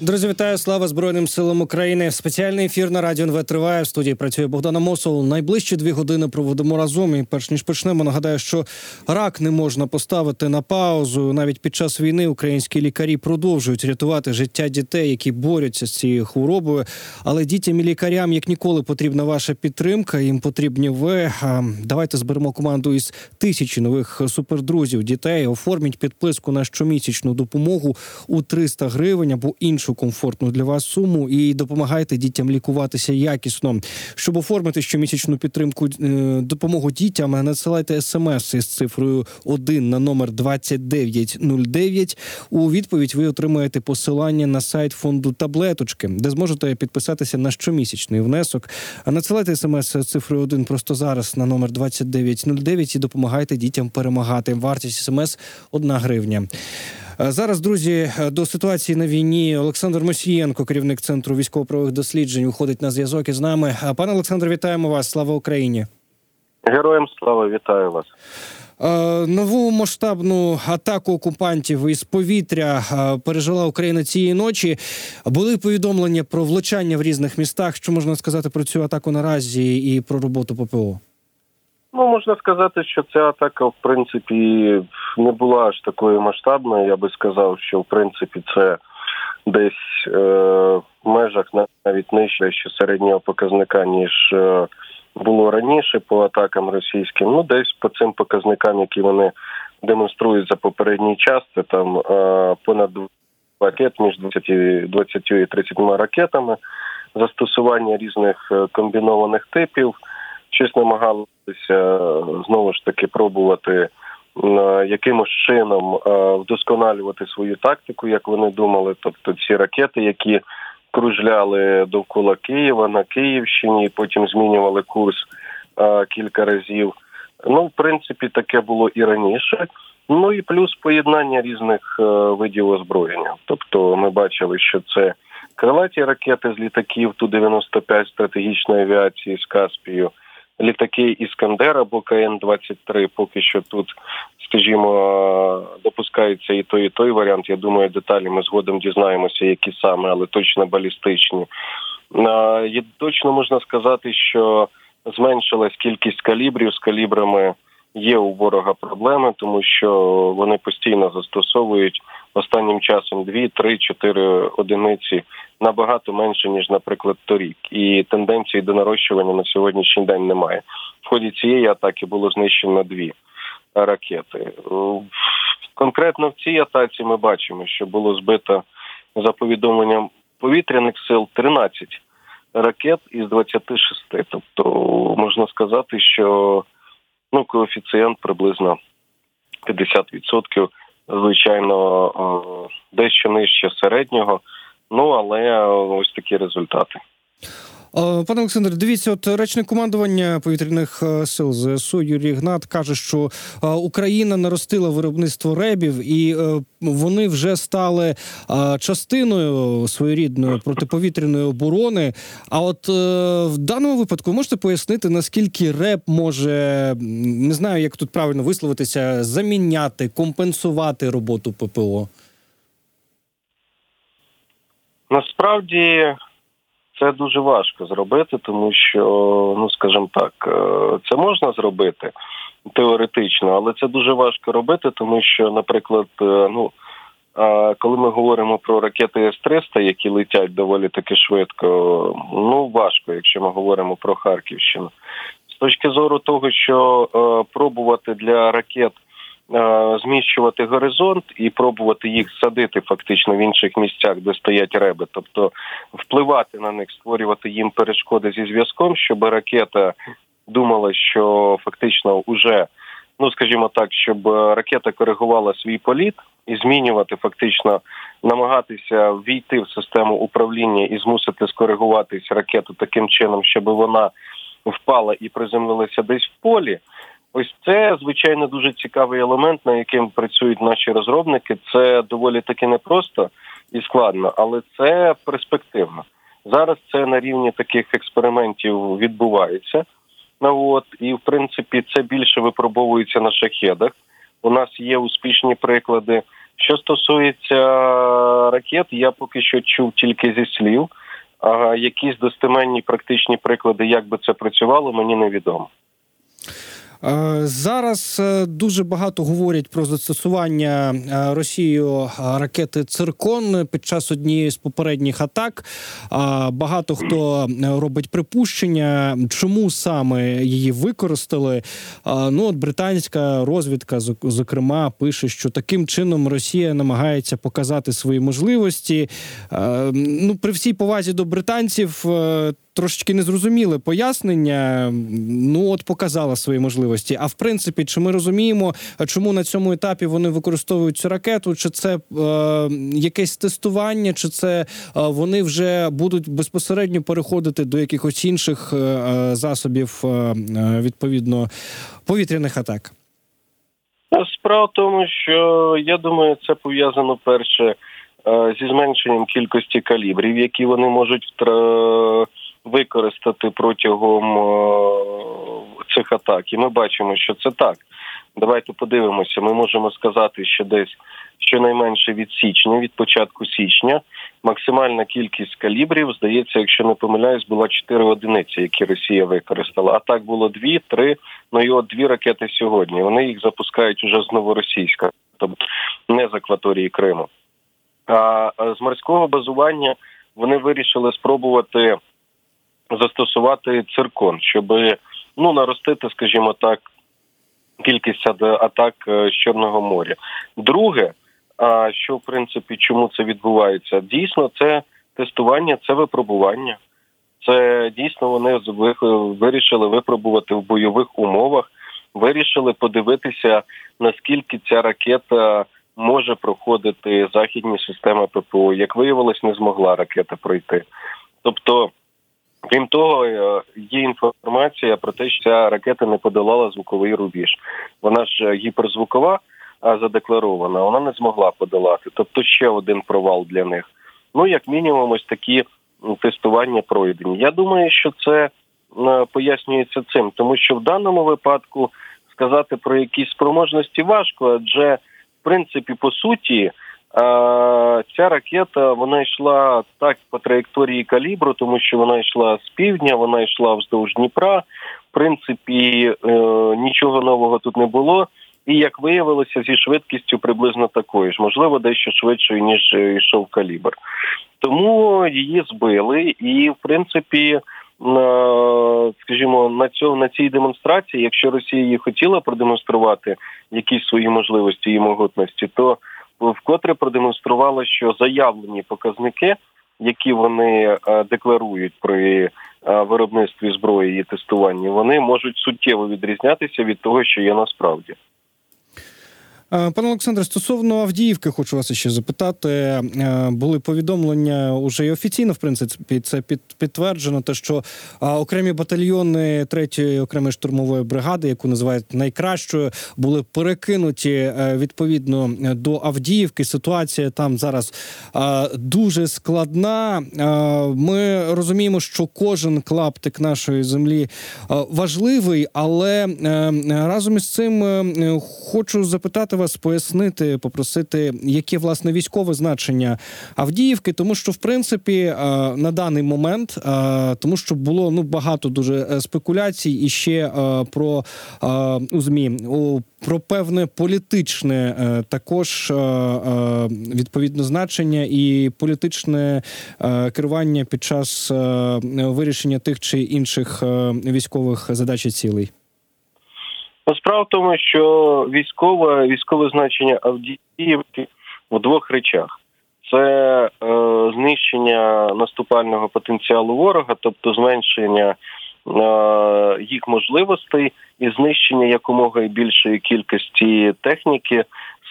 Друзі, вітаю! Слава Збройним силам України. Спеціальний ефір на радіо НВ триває. В студії працює Богдана Мосол. Найближчі дві години проводимо разом. І перш ніж почнемо, нагадаю, що рак не можна поставити на паузу. Навіть під час війни українські лікарі продовжують рятувати життя дітей, які борються з цією хворобою. Але дітям і лікарям як ніколи потрібна ваша підтримка. Їм потрібні ви. Давайте зберемо команду із тисячі нових супердрузів дітей. Оформіть підписку на щомісячну допомогу у 300 гривень або іншу іншу комфортну для вас суму і допомагайте дітям лікуватися якісно. Щоб оформити щомісячну підтримку е, допомогу дітям, надсилайте смс із цифрою 1 на номер 2909. У відповідь ви отримаєте посилання на сайт фонду таблеточки, де зможете підписатися на щомісячний внесок. А надсилайте смс з цифрою 1 просто зараз на номер 2909 і допомагайте дітям перемагати. Вартість смс 1 гривня. Е, зараз, друзі, е, до ситуації на війні Олександр Мосієнко, керівник центру військово-правових досліджень, уходить на зв'язок із нами. Е, пане Олександр, вітаємо вас! Слава Україні! Героям слава вітаю вас. Нову масштабну атаку окупантів із повітря пережила Україна цієї ночі. Були повідомлення про влучання в різних містах. Що можна сказати про цю атаку наразі і про роботу ППО? Ну можна сказати, що ця атака в принципі не була аж такою масштабною. Я би сказав, що в принципі це десь е, в межах навіть нижче що середнього показника ніж е, було раніше по атакам російським. Ну десь по цим показникам, які вони демонструють за попередній час, це там е, понад ракет між 20, 20 і 30 ракетами, застосування різних е, комбінованих типів щось намагалися знову ж таки пробувати якимось чином вдосконалювати свою тактику, як вони думали. Тобто ці ракети, які кружляли довкола Києва на Київщині, потім змінювали курс кілька разів. Ну, в принципі, таке було і раніше. Ну і плюс поєднання різних видів озброєння. Тобто, ми бачили, що це крилаті ракети з літаків ту 95 стратегічної авіації з Каспію літаки Іскандер або КН-23. Поки що тут, скажімо, допускається і той, і той варіант. Я думаю, деталі ми згодом дізнаємося, які саме, але точно балістичні. Точно можна сказати, що зменшилась кількість калібрів з калібрами. Є у ворога проблеми, тому що вони постійно застосовують останнім часом 2, 3, 4 одиниці набагато менше ніж, наприклад, торік, і тенденції до нарощування на сьогоднішній день немає. В ході цієї атаки було знищено дві ракети. Конкретно в цій атаці ми бачимо, що було збито за повідомленням повітряних сил 13 ракет із 26. Тобто можна сказати, що ну коефіцієнт приблизно 50%, звичайно, дещо нижче середнього. Ну але ось такі результати. Пане Олександр, дивіться, от речник командування повітряних е, сил ЗСУ Юрій Гнат каже, що е, Україна наростила виробництво ребів, і е, вони вже стали частиною своєрідної протиповітряної оборони. А от в даному випадку можете пояснити, наскільки реб може не знаю, як тут правильно висловитися, заміняти, компенсувати роботу ППО. Насправді це дуже важко зробити, тому що, ну скажімо так, е, це можна зробити теоретично, але це дуже важко робити, тому що, наприклад, е, ну коли ми говоримо про ракети С-300, які летять доволі таки швидко, ну важко, якщо ми говоримо про Харківщину. З точки зору того, що е, пробувати для ракет зміщувати горизонт і пробувати їх садити фактично в інших місцях, де стоять реби, тобто впливати на них, створювати їм перешкоди зі зв'язком, щоб ракета думала, що фактично уже, ну скажімо так, щоб ракета коригувала свій політ і змінювати фактично, намагатися ввійти в систему управління і змусити скоригуватись ракету таким чином, щоб вона впала і приземлилася десь в полі. Ось це звичайно дуже цікавий елемент, на яким працюють наші розробники. Це доволі таки непросто і складно, але це перспективно. Зараз це на рівні таких експериментів відбувається. Ну от і в принципі це більше випробовується на шахедах. У нас є успішні приклади Що стосується ракет, я поки що чув тільки зі слів. А якісь достеменні практичні приклади, як би це працювало, мені невідомо. Е, зараз е, дуже багато говорять про застосування е, Росією ракети Циркон під час однієї з попередніх атак. Багато хто робить припущення, чому саме її використали. Ну от британська розвідка, зокрема, пише, що таким чином Росія намагається показати свої можливості. Ну, при всій повазі до британців трошечки незрозуміле пояснення. Ну от показала свої можливості. А в принципі, чи ми розуміємо, чому на цьому етапі вони використовують цю ракету? Чи це е, якесь тестування, чи це е, вони вже будуть безпосередньо переходити до якихось інших е, е засобів е, е, відповідно повітряних атак? Справа в тому, що я думаю, це пов'язано перше зі зменшенням кількості калібрів, які вони можуть використати протягом цих атак. І ми бачимо, що це так. Давайте подивимося. Ми можемо сказати, що десь щонайменше від січня, від початку січня, максимальна кількість калібрів, здається, якщо не помиляюсь, була 4 одиниці, які Росія використала. А так було дві, три. Ну і от дві ракети сьогодні. Вони їх запускають уже з новоросійська, тобто не з акваторії Криму. А з морського базування вони вирішили спробувати застосувати циркон, щоб ну наростити, скажімо так, кількість атак е, з Чорного моря. Друге, що в принципі чому це відбувається? Дійсно, це тестування, це випробування. Це дійсно вони вирішили випробувати в бойових умовах, вирішили подивитися, наскільки ця ракета може проходити західні системи ППО. Як виявилось, не змогла ракета пройти. Тобто Крім того, е, є інформація про те, що ця ракета не подолала звуковий рубіж. Вона ж е, гіперзвукова, а задекларована, вона не змогла подолати. Тобто ще один провал для них. Ну, як мінімум, ось такі тестування пройдені. Я думаю, що це е, пояснюється цим, тому що в даному випадку сказати про якісь спроможності важко, адже в принципі по суті. Ця ракета вона йшла так по траєкторії калібру, тому що вона йшла з півдня, вона йшла вздовж Дніпра. В принципі, е, нічого нового тут не було. І як виявилося, зі швидкістю приблизно такою ж, можливо, дещо швидшою ніж йшов калібр. Тому її збили, і в принципі, скажімо, на цьому на цій демонстрації, якщо Росія її хотіла продемонструвати якісь свої можливості і могутності, то вкотре продемонструвала, що заявлені показники, які вони е, декларують при е, виробництві зброї і тестуванні, вони можуть суттєво відрізнятися від того, що є насправді. Е, пане Олександре, стосовно Авдіївки, хочу вас ще запитати. Е, були повідомлення уже і офіційно, в принципі, це під, підтверджено. Те, що окремі батальйони третьої окремої штурмової бригади, яку називають найкращою, були перекинуті е, відповідно до Авдіївки. Ситуація там зараз дуже складна. Ми розуміємо, що кожен клаптик нашої землі важливий, але разом із цим хочу запитати вас вас пояснити, попросити, яке власне військове значення Авдіївки, тому що в принципі е, на даний момент, е, тому що було ну багато дуже е, спекуляцій і ще про у змі у. Про певне політичне також відповідно значення і політичне керування під час вирішення тих чи інших військових задач і цілей. Ну, справа в тому, що військове військове значення Авдіївки в двох речах: це е, знищення наступального потенціалу ворога, тобто зменшення е, їх можливостей і знищення якомога більшої кількості техніки,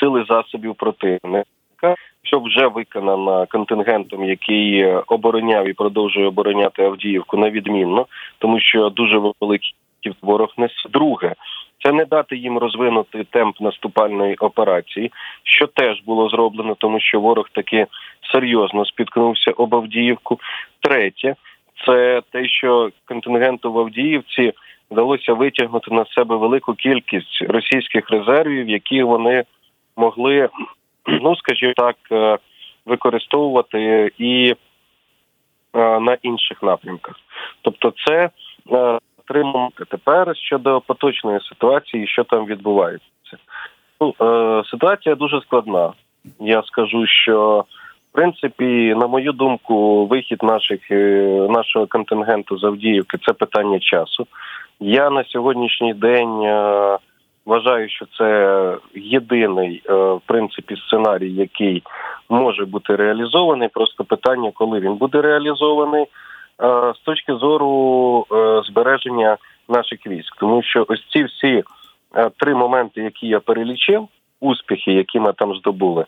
сили засобів противника. Що вже виконано контингентом, який обороняв і продовжує обороняти Авдіївку на відмінно, тому що дуже великий ворог несе. Друге, це не дати їм розвинути темп наступальної операції, що теж було зроблено, тому що ворог таки серйозно спіткнувся об Авдіївку. Третє, це те, що контингенту в Авдіївці вдалося витягнути на себе велику кількість російських резервів, які вони могли ну скажімо так, використовувати і на інших напрямках. Тобто, це три моменти. Тепер щодо поточної ситуації, що там відбувається. Ну, Ситуація дуже складна. Я скажу, що в принципі, на мою думку, вихід наших нашого контингенту з Авдіївки це питання часу. Я на сьогоднішній день е, вважаю, що це єдиний е, в принципі сценарій, який може бути реалізований. Просто питання, коли він буде реалізований, е, з точки зору збереження наших військ, тому що ось ці всі три моменти, які я перелічив, успіхи, які ми там здобули,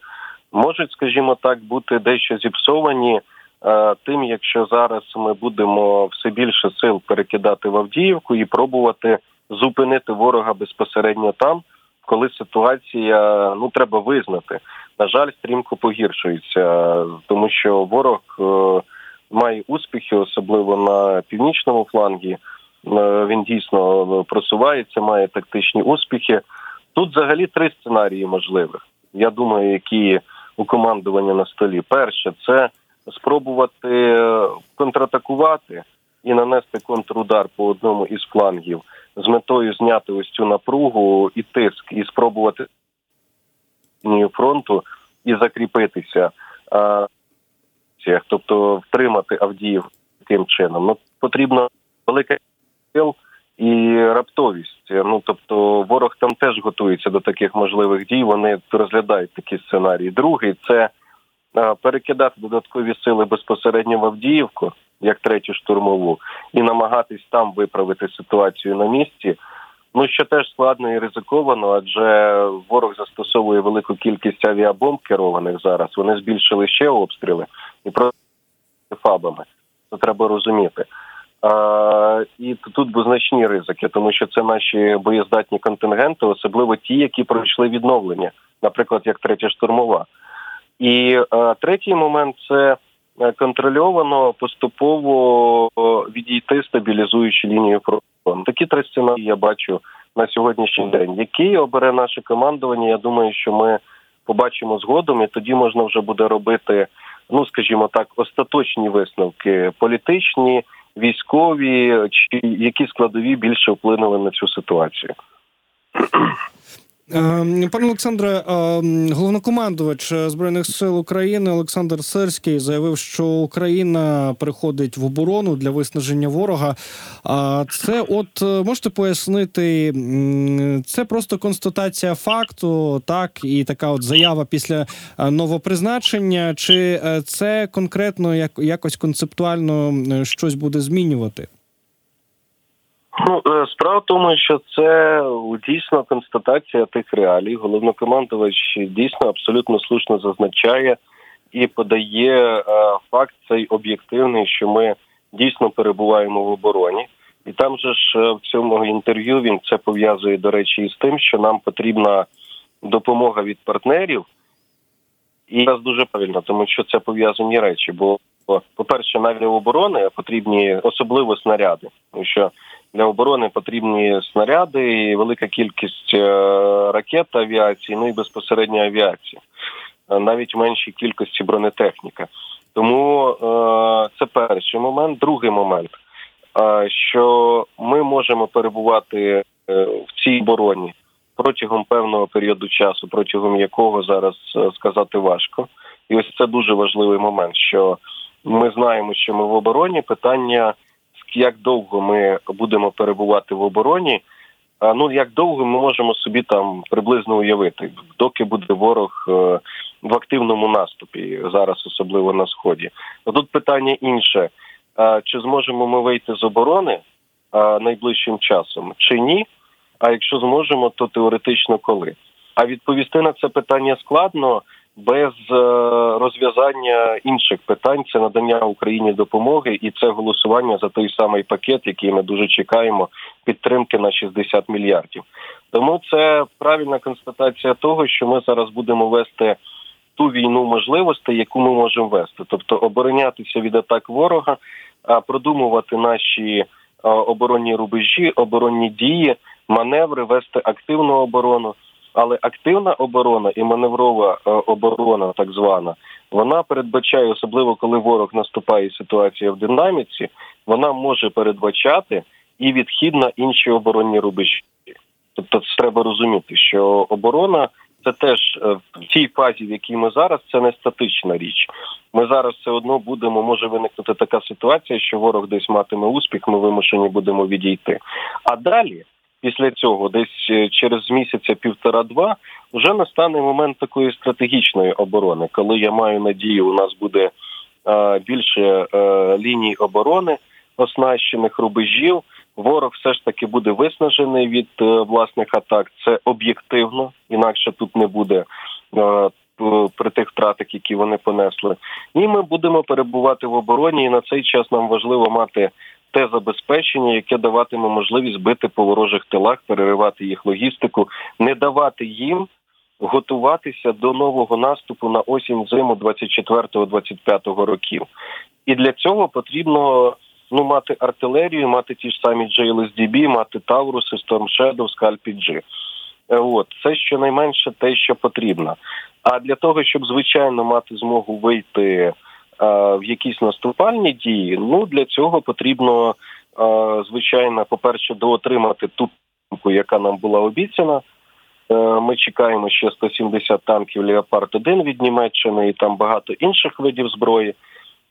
можуть, скажімо так, бути дещо зіпсовані. Е, тим, якщо зараз ми будемо все більше сил перекидати в Авдіївку і пробувати зупинити ворога безпосередньо там, коли ситуація ну треба визнати, на жаль, стрімко погіршується, тому що ворог е, має успіхи, особливо на північному флангі. Е, він дійсно просувається, має тактичні успіхи. Тут взагалі три сценарії можливих. Я думаю, які у командування на столі. Перше, це спробувати е, контратакувати і нанести контрудар по одному із флангів з метою зняти ось цю напругу і тиск, і спробувати фронту і закріпитися, тобто втримати Авдіїв таким чином. Ну потрібно велика сил і раптовість. Ну тобто, ворог там теж готується до таких можливих дій. Вони розглядають такі сценарії. Другий це перекидати додаткові сили безпосередньо в Авдіївку, як третю штурмову, і намагатись там виправити ситуацію на місці. Ну що теж складно і ризиковано, адже ворог застосовує велику кількість авіабомб керованих зараз. Вони збільшили ще обстріли і просто фабами. Це треба розуміти. А, І тут значні ризики, тому що це наші боєздатні контингенти, особливо ті, які пройшли відновлення, наприклад, як третя штурмова. І е, третій момент це е, контрольовано поступово відійти, стабілізуючи лінію фронту. Такі три сценарії я бачу на сьогоднішній день. Який обере наше командування? Я думаю, що ми побачимо згодом, і тоді можна вже буде робити, ну скажімо так, остаточні висновки політичні, військові, чи які складові більше вплинули на цю ситуацію. Ем, пане Олександре, ем, головнокомандувач збройних сил України Олександр Сирський заявив, що Україна приходить в оборону для виснаження ворога. А це, от е, можете пояснити, це просто констатація факту, так і така от заява після е, новопризначення, чи е, це конкретно як якось концептуально щось буде змінювати? Ну, е, справа в тому, що це дійсно констатація тих реалій. Головнокомандувач дійсно абсолютно слушно зазначає і подає е, факт цей об'єктивний, що ми дійсно перебуваємо в обороні, і там же ж е, в цьому інтерв'ю він це пов'язує до речі із тим, що нам потрібна допомога від партнерів, і це дуже правильно, тому що це пов'язані речі. Бо, по перше, навіть оборони потрібні особливо снаряди, тому що для оборони потрібні снаряди, і велика кількість е, ракет авіації, ну і безпосередньо авіації, е, навіть в меншій кількості бронетехніка. Тому е, це перший момент. Другий момент, що ми можемо перебувати в цій обороні протягом певного періоду часу, протягом якого зараз сказати важко, і ось це дуже важливий момент. Що ми знаємо, що ми в обороні питання як довго ми будемо перебувати в обороні. Ну як довго ми можемо собі там приблизно уявити, доки буде ворог е, в активному наступі зараз, особливо на сході. Тут питання інше: чи зможемо ми вийти з оборони найближчим часом, чи ні? А якщо зможемо, то теоретично коли? А відповісти на це питання складно без е, розв'язання інших питань це надання Україні допомоги, і це голосування за той самий пакет, який ми дуже чекаємо, підтримки на 60 мільярдів. Тому це правильна констатація того, що ми зараз будемо вести ту війну можливостей, яку ми можемо вести, тобто оборонятися від атак ворога, а продумувати наші е, оборонні рубежі, оборонні дії, маневри, вести активну оборону. Але активна оборона і маневрова е, оборона, так звана, вона передбачає, особливо коли ворог наступає ситуація в динаміці, вона може передбачати і відхід на інші оборонні рубежі. Тобто, це треба розуміти, що оборона це теж е, в цій фазі, в якій ми зараз, це не статична річ. Ми зараз все одно будемо, може виникнути така ситуація, що ворог десь матиме успіх, ми вимушені будемо відійти. А далі, після цього, десь е, через місяця півтора-два, вже настане момент такої стратегічної оборони, коли я маю надію, у нас буде е, більше е, ліній оборони, оснащених рубежів. Ворог все ж таки буде виснажений від власних атак. Це об'єктивно, інакше тут не буде при тих втратах, які вони понесли. І ми будемо перебувати в обороні. І на цей час нам важливо мати те забезпечення, яке даватиме можливість бити по ворожих тилах, переривати їх логістику, не давати їм готуватися до нового наступу на осінь зиму 24-25 років. І для цього потрібно ну мати артилерію, мати ті ж самі JLSDB, мати Тавруси, Storm Shadow, Scalp G. Е, От це щонайменше те, що потрібно. А для того, щоб звичайно мати змогу вийти в якісь наступальні дії, ну для цього потрібно е, звичайно, по-перше, доотримати ту танку, яка нам була обіцяна. Е, Ми чекаємо ще 170 танків Леопард 1 від Німеччини і там багато інших видів зброї.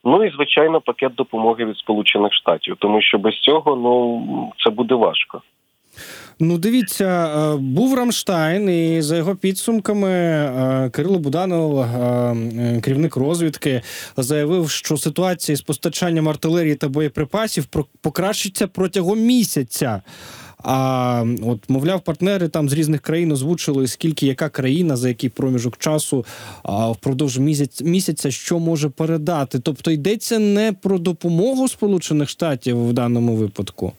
Ну і звичайно, пакет допомоги від Сполучених Штатів, тому що без цього ну це буде важко. Ну, дивіться, е, був Рамштайн, і за його підсумками е, Кирило Буданов, е, керівник розвідки, заявив, що ситуація з постачанням артилерії та боєприпасів покращиться протягом місяця. А от, мовляв, партнери там з різних країн озвучили, скільки яка країна, за який проміжок часу а, впродовж місяць, місяця що може передати. Тобто йдеться не про допомогу Сполучених Штатів в даному випадку.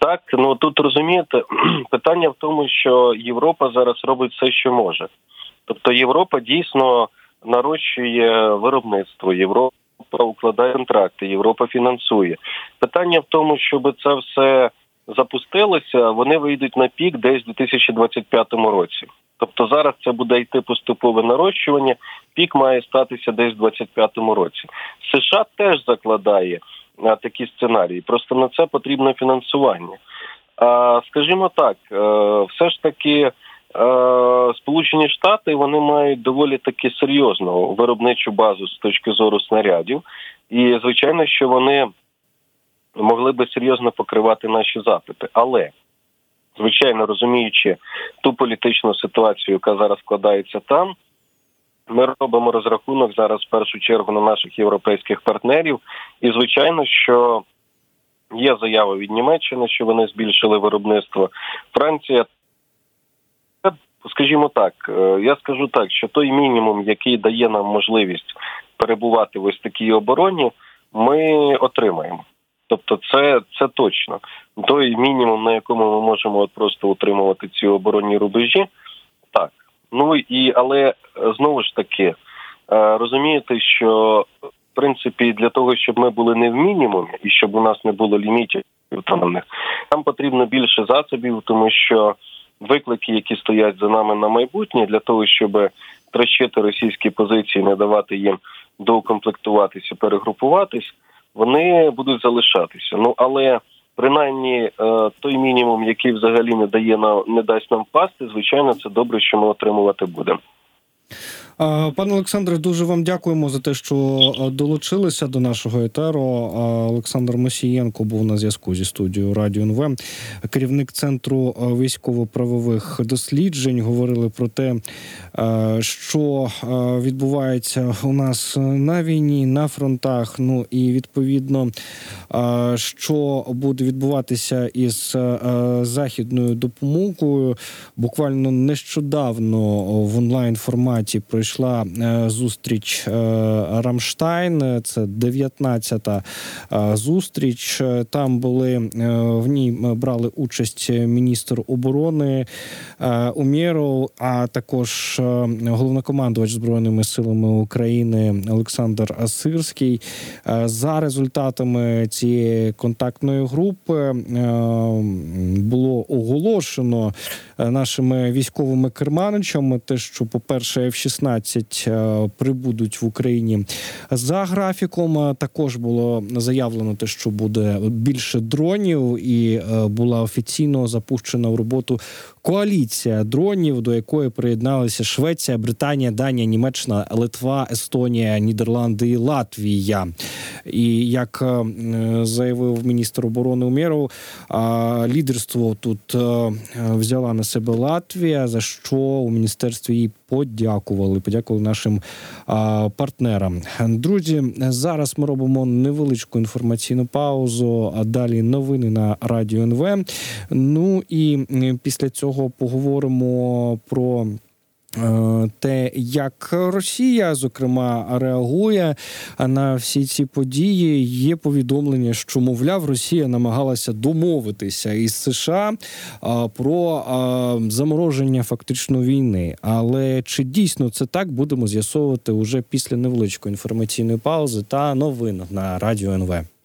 Так, ну тут розумієте, питання в тому, що Європа зараз робить все, що може. Тобто Європа дійсно нарощує виробництво, Європа укладає контракти, Європа фінансує. Питання в тому, щоб це все запустилося, вони вийдуть на пік десь у 2025 році. Тобто зараз це буде йти поступове нарощування. Пік має статися десь у 2025 році. США теж закладає такі сценарії. Просто на це потрібно фінансування. Скажімо так, е, все ж таки. е, Сполучені Штати вони мають доволі таки серйозну виробничу базу з точки зору снарядів, і звичайно, що вони могли би серйозно покривати наші запити. Але звичайно, розуміючи ту політичну ситуацію, яка зараз складається там, ми робимо розрахунок зараз в першу чергу на наших європейських партнерів. І звичайно, що є заява від Німеччини, що вони збільшили виробництво. Франція, скажімо так, е, я скажу так, що той мінімум, який дає нам можливість перебувати в ось такій обороні, ми отримаємо. Тобто, це, це точно той мінімум, на якому ми можемо от просто утримувати ці оборонні рубежі. Так. Ну і але е, знову ж таки е, розумієте, що в принципі для того, щоб ми були не в мінімумі і щоб у нас не було лімітів певних, нам потрібно більше засобів, тому що виклики, які стоять за нами на майбутнє, для того, щоб трощити російські позиції, не давати їм доукомплектуватися, перегрупуватись, вони будуть залишатися. Ну але принаймні е, той мінімум, який взагалі не дає нам не дасть нам впасти, звичайно, це добре, що ми отримувати будемо. Пане Олександре, дуже вам дякуємо за те, що долучилися до нашого етеру. Олександр Мосієнко був на зв'язку зі студією Радіо НВ, керівник центру військово-правових досліджень. Говорили про те, що відбувається у нас на війні, на фронтах. Ну і відповідно, що буде відбуватися із західною допомогою. Буквально нещодавно в онлайн форматі пройшов пройшла е, зустріч е, Рамштайн. Це 19-та е, зустріч. Там були в ній брали участь міністр оборони Умєров, а також головнокомандувач збройними силами України Олександр Сирський. За результатами цієї контактної групи було оголошено нашими військовими керманичами те, що, по-перше, F-16 е, прибудуть в Україні за графіком. Е, Також було заявлено те, що буде більше дронів, і е, була офіційно запущена в роботу коаліція дронів, до якої приєдналися Швеція, Британія, Данія, Німеччина, Литва, Естонія, Нідерланди і Латвія. І як е, заявив міністр оборони Умєров, а, лідерство тут е, взяла на себе Латвія, за що у міністерстві їй подякували. Подякували нашим партнерам. Друзі, зараз ми робимо невеличку інформаційну паузу. А далі новини на радіо НВ. Ну і після цього поговоримо про. е, Те, як Росія, зокрема, реагує на всі ці події, є повідомлення, що мовляв, Росія намагалася домовитися із США про замороження фактично війни. Але чи дійсно це так будемо з'ясовувати уже після невеличкої інформаційної паузи та новин на радіо НВ.